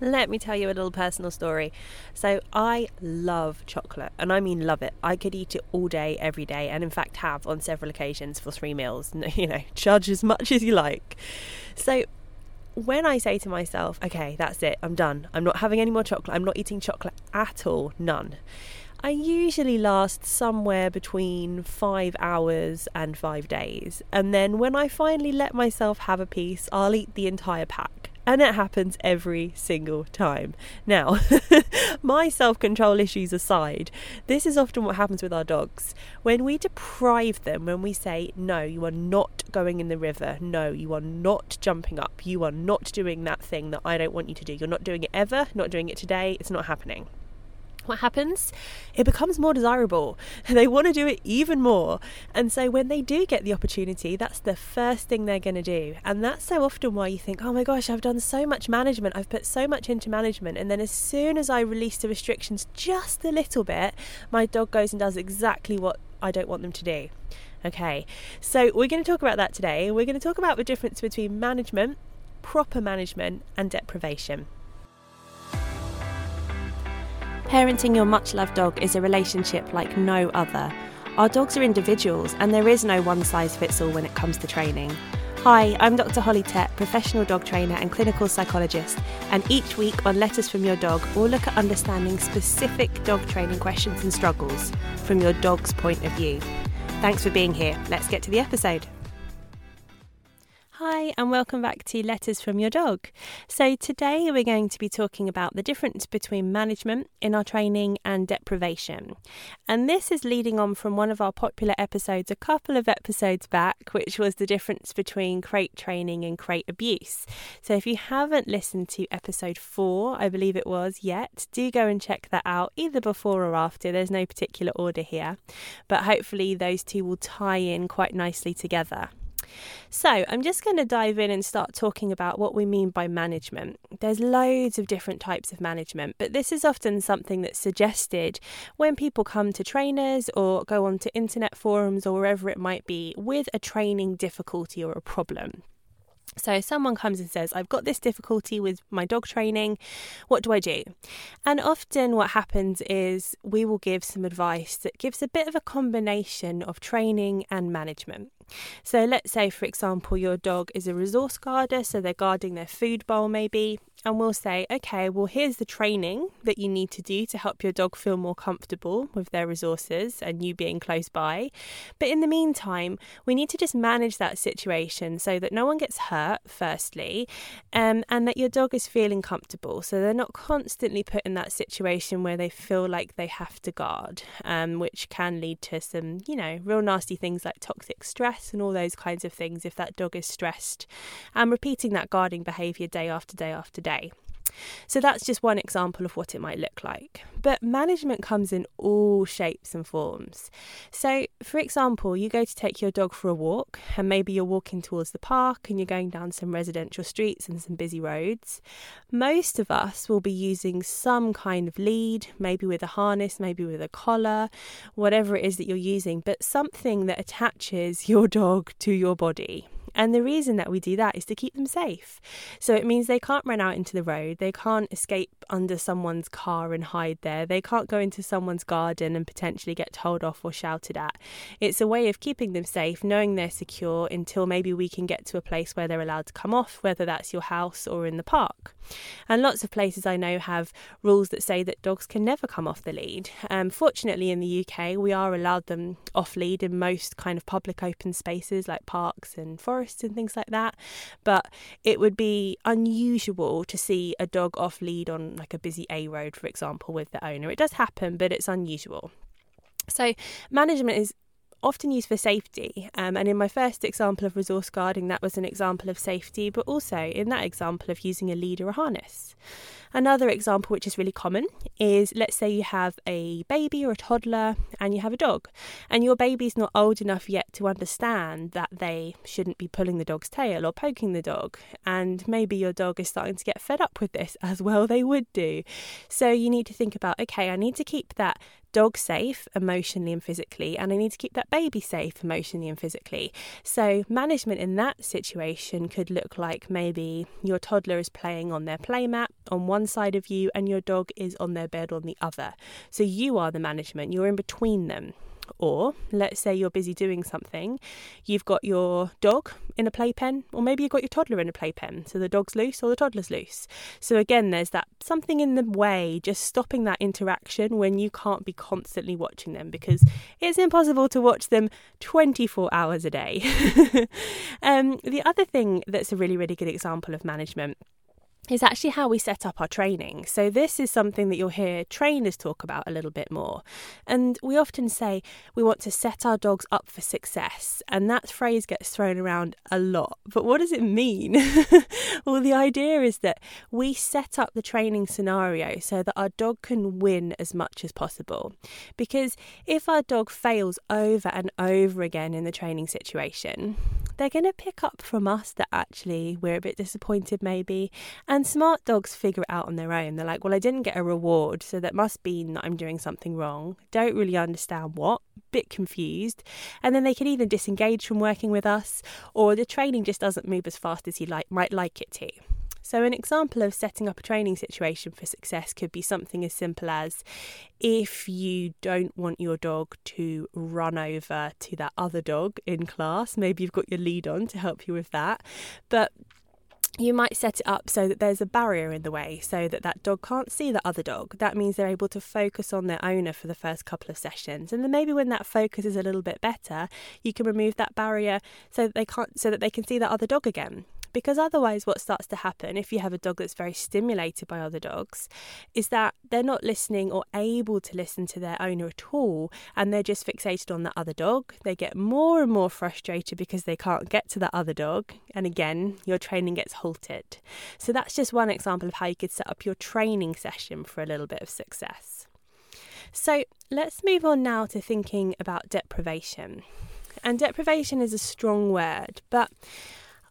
Let me tell you a little personal story. So, I love chocolate, and I mean love it. I could eat it all day, every day, and in fact have on several occasions for three meals. You know, judge as much as you like. So, when I say to myself, okay, that's it, I'm done, I'm not having any more chocolate, I'm not eating chocolate at all, none. I usually last somewhere between five hours and five days. And then when I finally let myself have a piece, I'll eat the entire pack and it happens every single time. Now, my self control issues aside, this is often what happens with our dogs. When we deprive them, when we say, no, you are not going in the river, no, you are not jumping up, you are not doing that thing that I don't want you to do, you're not doing it ever, not doing it today, it's not happening what happens? It becomes more desirable. They want to do it even more. And so when they do get the opportunity, that's the first thing they're going to do. And that's so often why you think, oh my gosh, I've done so much management, I've put so much into management. And then as soon as I release the restrictions just a little bit, my dog goes and does exactly what I don't want them to do. Okay, so we're going to talk about that today. We're going to talk about the difference between management, proper management, and deprivation. Parenting your much loved dog is a relationship like no other. Our dogs are individuals, and there is no one size fits all when it comes to training. Hi, I'm Dr. Holly Tett, professional dog trainer and clinical psychologist, and each week on Letters from Your Dog, we'll look at understanding specific dog training questions and struggles from your dog's point of view. Thanks for being here. Let's get to the episode. Hi, and welcome back to Letters from Your Dog. So, today we're going to be talking about the difference between management in our training and deprivation. And this is leading on from one of our popular episodes a couple of episodes back, which was the difference between crate training and crate abuse. So, if you haven't listened to episode four, I believe it was yet, do go and check that out either before or after. There's no particular order here, but hopefully those two will tie in quite nicely together. So, I'm just going to dive in and start talking about what we mean by management. There's loads of different types of management, but this is often something that's suggested when people come to trainers or go onto internet forums or wherever it might be with a training difficulty or a problem. So, someone comes and says, I've got this difficulty with my dog training. What do I do? And often, what happens is we will give some advice that gives a bit of a combination of training and management. So, let's say, for example, your dog is a resource guarder, so they're guarding their food bowl maybe, and we'll say, okay, well, here's the training that you need to do to help your dog feel more comfortable with their resources and you being close by. But in the meantime, we need to just manage that situation so that no one gets hurt, firstly, um, and that your dog is feeling comfortable. So they're not constantly put in that situation where they feel like they have to guard, um, which can lead to some, you know, real nasty things like toxic stress and all those kinds of things if that dog is stressed. And repeating that guarding behaviour day after day after day. So that's just one example of what it might look like. But management comes in all shapes and forms. So, for example, you go to take your dog for a walk, and maybe you're walking towards the park and you're going down some residential streets and some busy roads. Most of us will be using some kind of lead, maybe with a harness, maybe with a collar, whatever it is that you're using, but something that attaches your dog to your body. And the reason that we do that is to keep them safe. So it means they can't run out into the road, they can't escape under someone's car and hide there, they can't go into someone's garden and potentially get told off or shouted at. It's a way of keeping them safe, knowing they're secure until maybe we can get to a place where they're allowed to come off, whether that's your house or in the park. And lots of places I know have rules that say that dogs can never come off the lead. Um, fortunately, in the UK, we are allowed them off lead in most kind of public open spaces like parks and forests and things like that. But it would be unusual to see a dog off lead on like a busy A road, for example, with the owner. It does happen, but it's unusual. So, management is often used for safety. Um, and in my first example of resource guarding, that was an example of safety, but also in that example of using a lead or a harness. Another example, which is really common, is let's say you have a baby or a toddler and you have a dog, and your baby's not old enough yet to understand that they shouldn't be pulling the dog's tail or poking the dog. And maybe your dog is starting to get fed up with this, as well they would do. So you need to think about okay, I need to keep that dog safe emotionally and physically, and I need to keep that baby safe emotionally and physically. So, management in that situation could look like maybe your toddler is playing on their playmat on one side of you, and your dog is on their bed on the other. So, you are the management, you're in between them. Or let's say you're busy doing something, you've got your dog in a playpen, or maybe you've got your toddler in a playpen. So the dog's loose or the toddler's loose. So again, there's that something in the way, just stopping that interaction when you can't be constantly watching them because it's impossible to watch them 24 hours a day. um, the other thing that's a really, really good example of management is actually how we set up our training. So, this is something that you'll hear trainers talk about a little bit more. And we often say we want to set our dogs up for success, and that phrase gets thrown around a lot. But what does it mean? well, the idea is that we set up the training scenario so that our dog can win as much as possible. Because if our dog fails over and over again in the training situation, they're going to pick up from us that actually we're a bit disappointed, maybe. And smart dogs figure it out on their own. They're like, well, I didn't get a reward, so that must mean that I'm doing something wrong. Don't really understand what, bit confused. And then they can either disengage from working with us or the training just doesn't move as fast as you like, might like it to. So, an example of setting up a training situation for success could be something as simple as if you don't want your dog to run over to that other dog in class, maybe you've got your lead on to help you with that. But you might set it up so that there's a barrier in the way so that that dog can't see the other dog. That means they're able to focus on their owner for the first couple of sessions. And then maybe when that focus is a little bit better, you can remove that barrier so that they can't so that they can see the other dog again. Because otherwise, what starts to happen if you have a dog that's very stimulated by other dogs is that they're not listening or able to listen to their owner at all, and they're just fixated on the other dog. They get more and more frustrated because they can't get to that other dog, and again, your training gets halted. So, that's just one example of how you could set up your training session for a little bit of success. So, let's move on now to thinking about deprivation. And deprivation is a strong word, but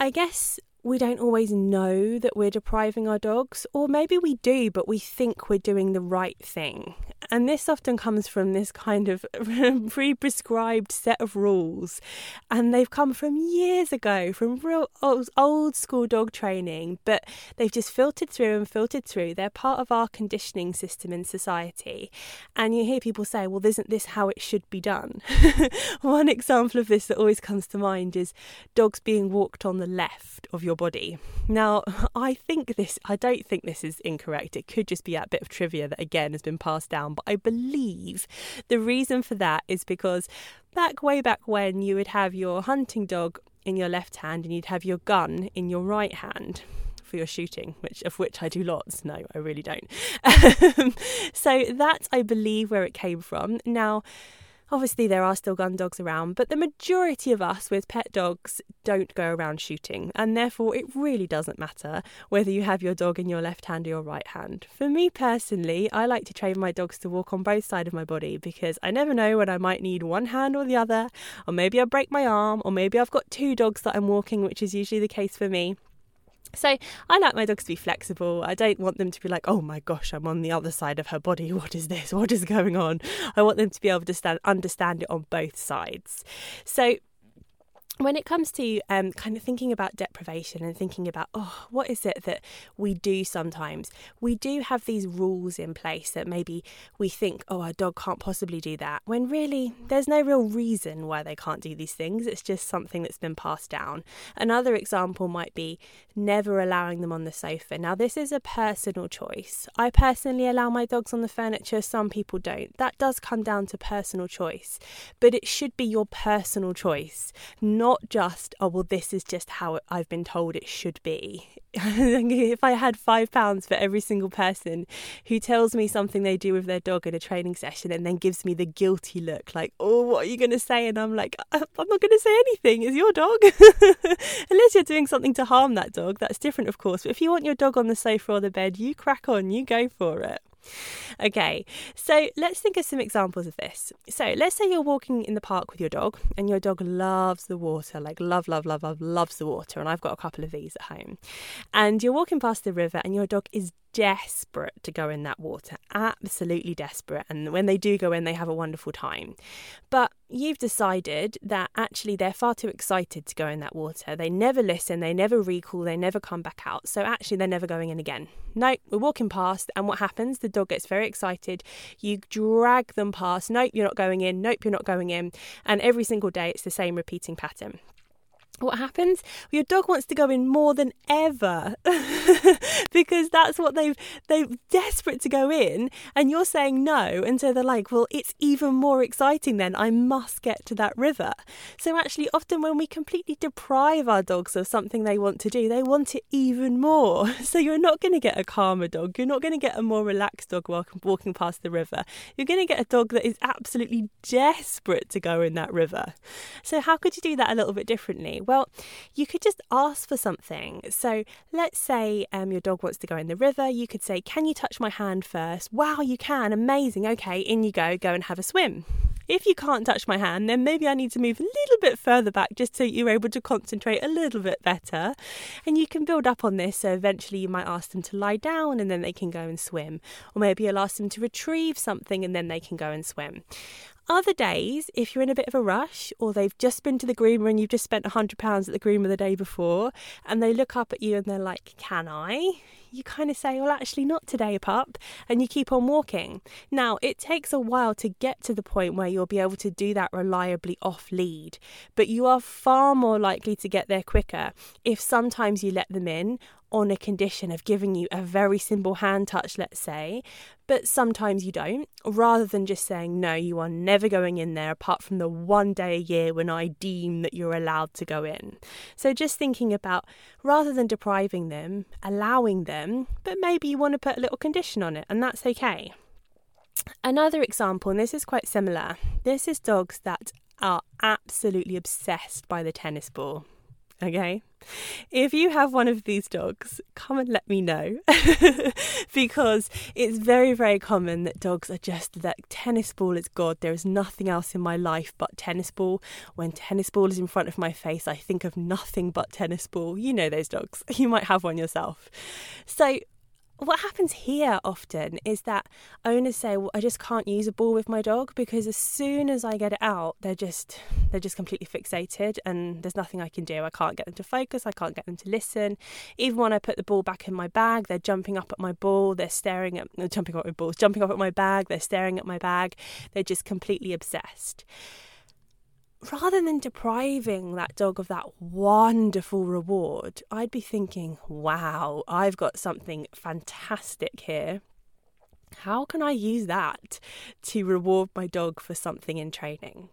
I guess we don't always know that we're depriving our dogs, or maybe we do, but we think we're doing the right thing. And this often comes from this kind of pre prescribed set of rules. And they've come from years ago, from real old, old school dog training, but they've just filtered through and filtered through. They're part of our conditioning system in society. And you hear people say, well, isn't this how it should be done? One example of this that always comes to mind is dogs being walked on the left of your body. Now, I think this, I don't think this is incorrect. It could just be a bit of trivia that again has been passed down but I believe the reason for that is because back way back when you would have your hunting dog in your left hand and you'd have your gun in your right hand for your shooting, which of which I do lots. No, I really don't. Um, so that's I believe where it came from. Now Obviously, there are still gun dogs around, but the majority of us with pet dogs don't go around shooting, and therefore it really doesn't matter whether you have your dog in your left hand or your right hand. For me personally, I like to train my dogs to walk on both sides of my body because I never know when I might need one hand or the other, or maybe I break my arm, or maybe I've got two dogs that I'm walking, which is usually the case for me. So I like my dogs to be flexible. I don't want them to be like, oh my gosh, I'm on the other side of her body. What is this? What is going on? I want them to be able to stand, understand it on both sides. So when it comes to um, kind of thinking about deprivation and thinking about, oh, what is it that we do sometimes? We do have these rules in place that maybe we think, oh, our dog can't possibly do that, when really there's no real reason why they can't do these things. It's just something that's been passed down. Another example might be never allowing them on the sofa. Now, this is a personal choice. I personally allow my dogs on the furniture, some people don't. That does come down to personal choice, but it should be your personal choice, not not just, oh, well, this is just how I've been told it should be. if I had five pounds for every single person who tells me something they do with their dog in a training session and then gives me the guilty look, like, oh, what are you going to say? And I'm like, uh, I'm not going to say anything. It's your dog. Unless you're doing something to harm that dog, that's different, of course. But if you want your dog on the sofa or the bed, you crack on, you go for it. Okay, so let's think of some examples of this. So let's say you're walking in the park with your dog, and your dog loves the water, like love, love, love, love, loves the water. And I've got a couple of these at home. And you're walking past the river, and your dog is desperate to go in that water, absolutely desperate. And when they do go in, they have a wonderful time. But you've decided that actually they're far too excited to go in that water. They never listen, they never recall, they never come back out. So actually, they're never going in again. No, we're walking past, and what happens? The dog gets very excited. You drag them past. Nope, you're not going in. Nope, you're not going in. And every single day, it's the same repeating pattern what happens? Your dog wants to go in more than ever because that's what they've they're desperate to go in, and you're saying no, and so they're like, well, it's even more exciting then. I must get to that river. So actually, often when we completely deprive our dogs of something they want to do, they want it even more. So you're not going to get a calmer dog. You're not going to get a more relaxed dog walking past the river. You're going to get a dog that is absolutely desperate to go in that river. So how could you do that a little bit differently? Well, you could just ask for something. So let's say um, your dog wants to go in the river. You could say, Can you touch my hand first? Wow, you can. Amazing. Okay, in you go. Go and have a swim. If you can't touch my hand, then maybe I need to move a little bit further back just so you're able to concentrate a little bit better. And you can build up on this. So eventually you might ask them to lie down and then they can go and swim. Or maybe you'll ask them to retrieve something and then they can go and swim. Other days, if you're in a bit of a rush or they've just been to the groomer and you've just spent £100 at the groomer the day before and they look up at you and they're like, Can I? You kind of say, Well, actually, not today, pup, and you keep on walking. Now, it takes a while to get to the point where you'll be able to do that reliably off lead, but you are far more likely to get there quicker if sometimes you let them in on a condition of giving you a very simple hand touch, let's say, but sometimes you don't, rather than just saying, no, you are never going in there apart from the one day a year when I deem that you're allowed to go in. So just thinking about rather than depriving them, allowing them, but maybe you want to put a little condition on it, and that's okay. Another example, and this is quite similar, this is dogs that are absolutely obsessed by the tennis ball okay? If you have one of these dogs, come and let me know because it's very, very common that dogs are just that tennis ball is God. There is nothing else in my life but tennis ball. When tennis ball is in front of my face, I think of nothing but tennis ball. You know those dogs. You might have one yourself. So, what happens here often is that owners say well i just can't use a ball with my dog because as soon as i get it out they're just they're just completely fixated and there's nothing i can do. I can't get them to focus. I can't get them to listen. Even when i put the ball back in my bag they're jumping up at my ball. They're staring at jumping up at my balls jumping up at my bag. They're staring at my bag. They're just completely obsessed rather than depriving that dog of that wonderful reward, I'd be thinking, wow, I've got something fantastic here. How can I use that to reward my dog for something in training?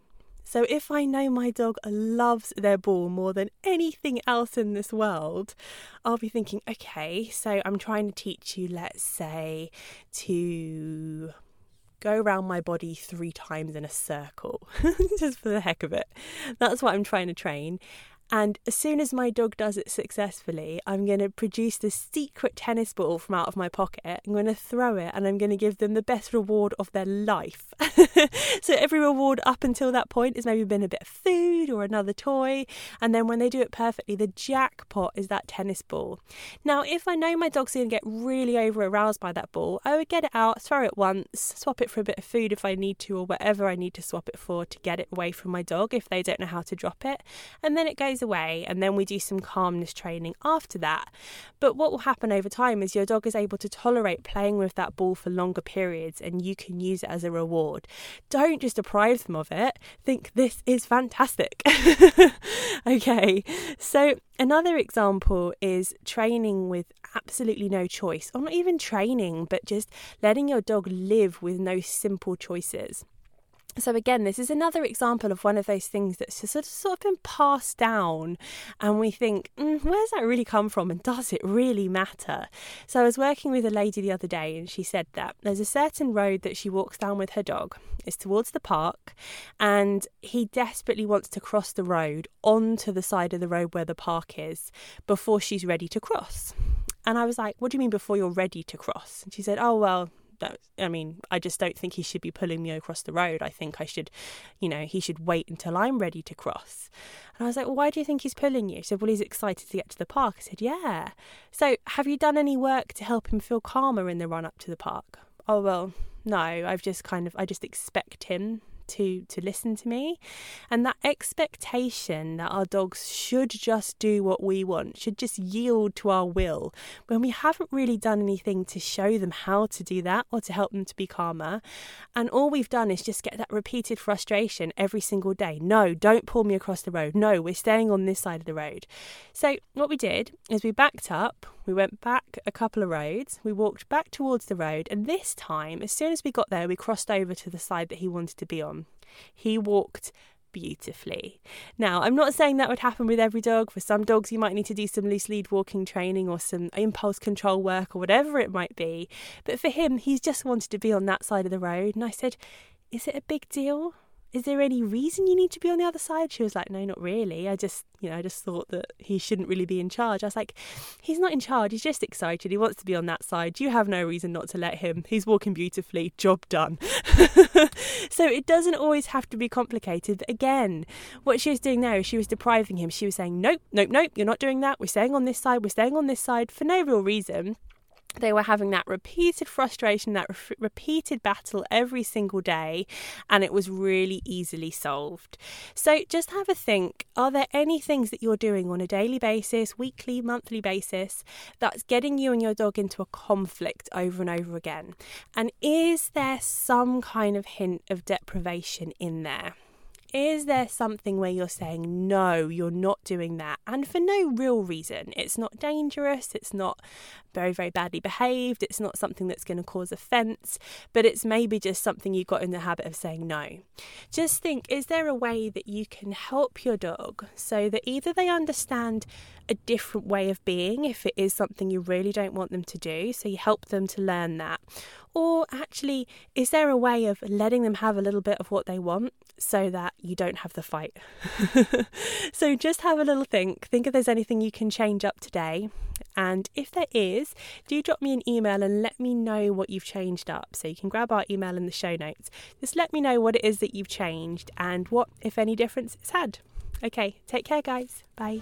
So, if I know my dog loves their ball more than anything else in this world, I'll be thinking, okay, so I'm trying to teach you, let's say, to go around my body three times in a circle, just for the heck of it. That's what I'm trying to train. And as soon as my dog does it successfully, I'm going to produce this secret tennis ball from out of my pocket. I'm going to throw it and I'm going to give them the best reward of their life. so every reward up until that point has maybe been a bit of food or another toy. And then when they do it perfectly, the jackpot is that tennis ball. Now, if I know my dog's going to get really over aroused by that ball, I would get it out, throw it once, swap it for a bit of food if I need to, or whatever I need to swap it for to get it away from my dog if they don't know how to drop it. And then it goes away, and then we do some calmness training after that. But what will happen over time is your dog is able to tolerate playing with that ball for longer periods, and you can use it as a reward. Don't just deprive them of it, think this is fantastic. okay, so another example is training with absolutely no choice, or not even training, but just letting your dog live with no simple choices. So again, this is another example of one of those things that's just sort of, been passed down, and we think, mm, where's that really come from, and does it really matter? So I was working with a lady the other day, and she said that there's a certain road that she walks down with her dog. It's towards the park, and he desperately wants to cross the road onto the side of the road where the park is before she's ready to cross. And I was like, What do you mean before you're ready to cross? And she said, Oh, well, that I mean, I just don't think he should be pulling me across the road. I think I should, you know, he should wait until I'm ready to cross. And I was like, well, why do you think he's pulling you? He said, well, he's excited to get to the park. I said, yeah. So have you done any work to help him feel calmer in the run up to the park? Oh, well, no, I've just kind of, I just expect him to to listen to me. And that expectation that our dogs should just do what we want should just yield to our will when we haven't really done anything to show them how to do that or to help them to be calmer. And all we've done is just get that repeated frustration every single day. No don't pull me across the road. No we're staying on this side of the road. So what we did is we backed up we went back a couple of roads, we walked back towards the road, and this time, as soon as we got there, we crossed over to the side that he wanted to be on. He walked beautifully. Now, I'm not saying that would happen with every dog. For some dogs, you might need to do some loose lead walking training or some impulse control work or whatever it might be. But for him, he's just wanted to be on that side of the road. And I said, Is it a big deal? Is there any reason you need to be on the other side? She was like, no, not really. I just, you know, I just thought that he shouldn't really be in charge. I was like, he's not in charge. He's just excited. He wants to be on that side. You have no reason not to let him. He's walking beautifully. Job done. so it doesn't always have to be complicated. Again, what she was doing there is she was depriving him. She was saying, nope, nope, nope, you're not doing that. We're staying on this side. We're staying on this side for no real reason they were having that repeated frustration, that re- repeated battle every single day, and it was really easily solved. So just have a think are there any things that you're doing on a daily basis, weekly, monthly basis, that's getting you and your dog into a conflict over and over again? And is there some kind of hint of deprivation in there? Is there something where you're saying, no, you're not doing that? And for no real reason. It's not dangerous, it's not very, very badly behaved, it's not something that's going to cause offence, but it's maybe just something you got in the habit of saying no. Just think, is there a way that you can help your dog so that either they understand a different way of being if it is something you really don't want them to do, so you help them to learn that? Or actually, is there a way of letting them have a little bit of what they want so that you don't have the fight? so just have a little think. Think if there's anything you can change up today. And if there is, do drop me an email and let me know what you've changed up. So you can grab our email in the show notes. Just let me know what it is that you've changed and what, if any, difference it's had. Okay, take care, guys. Bye.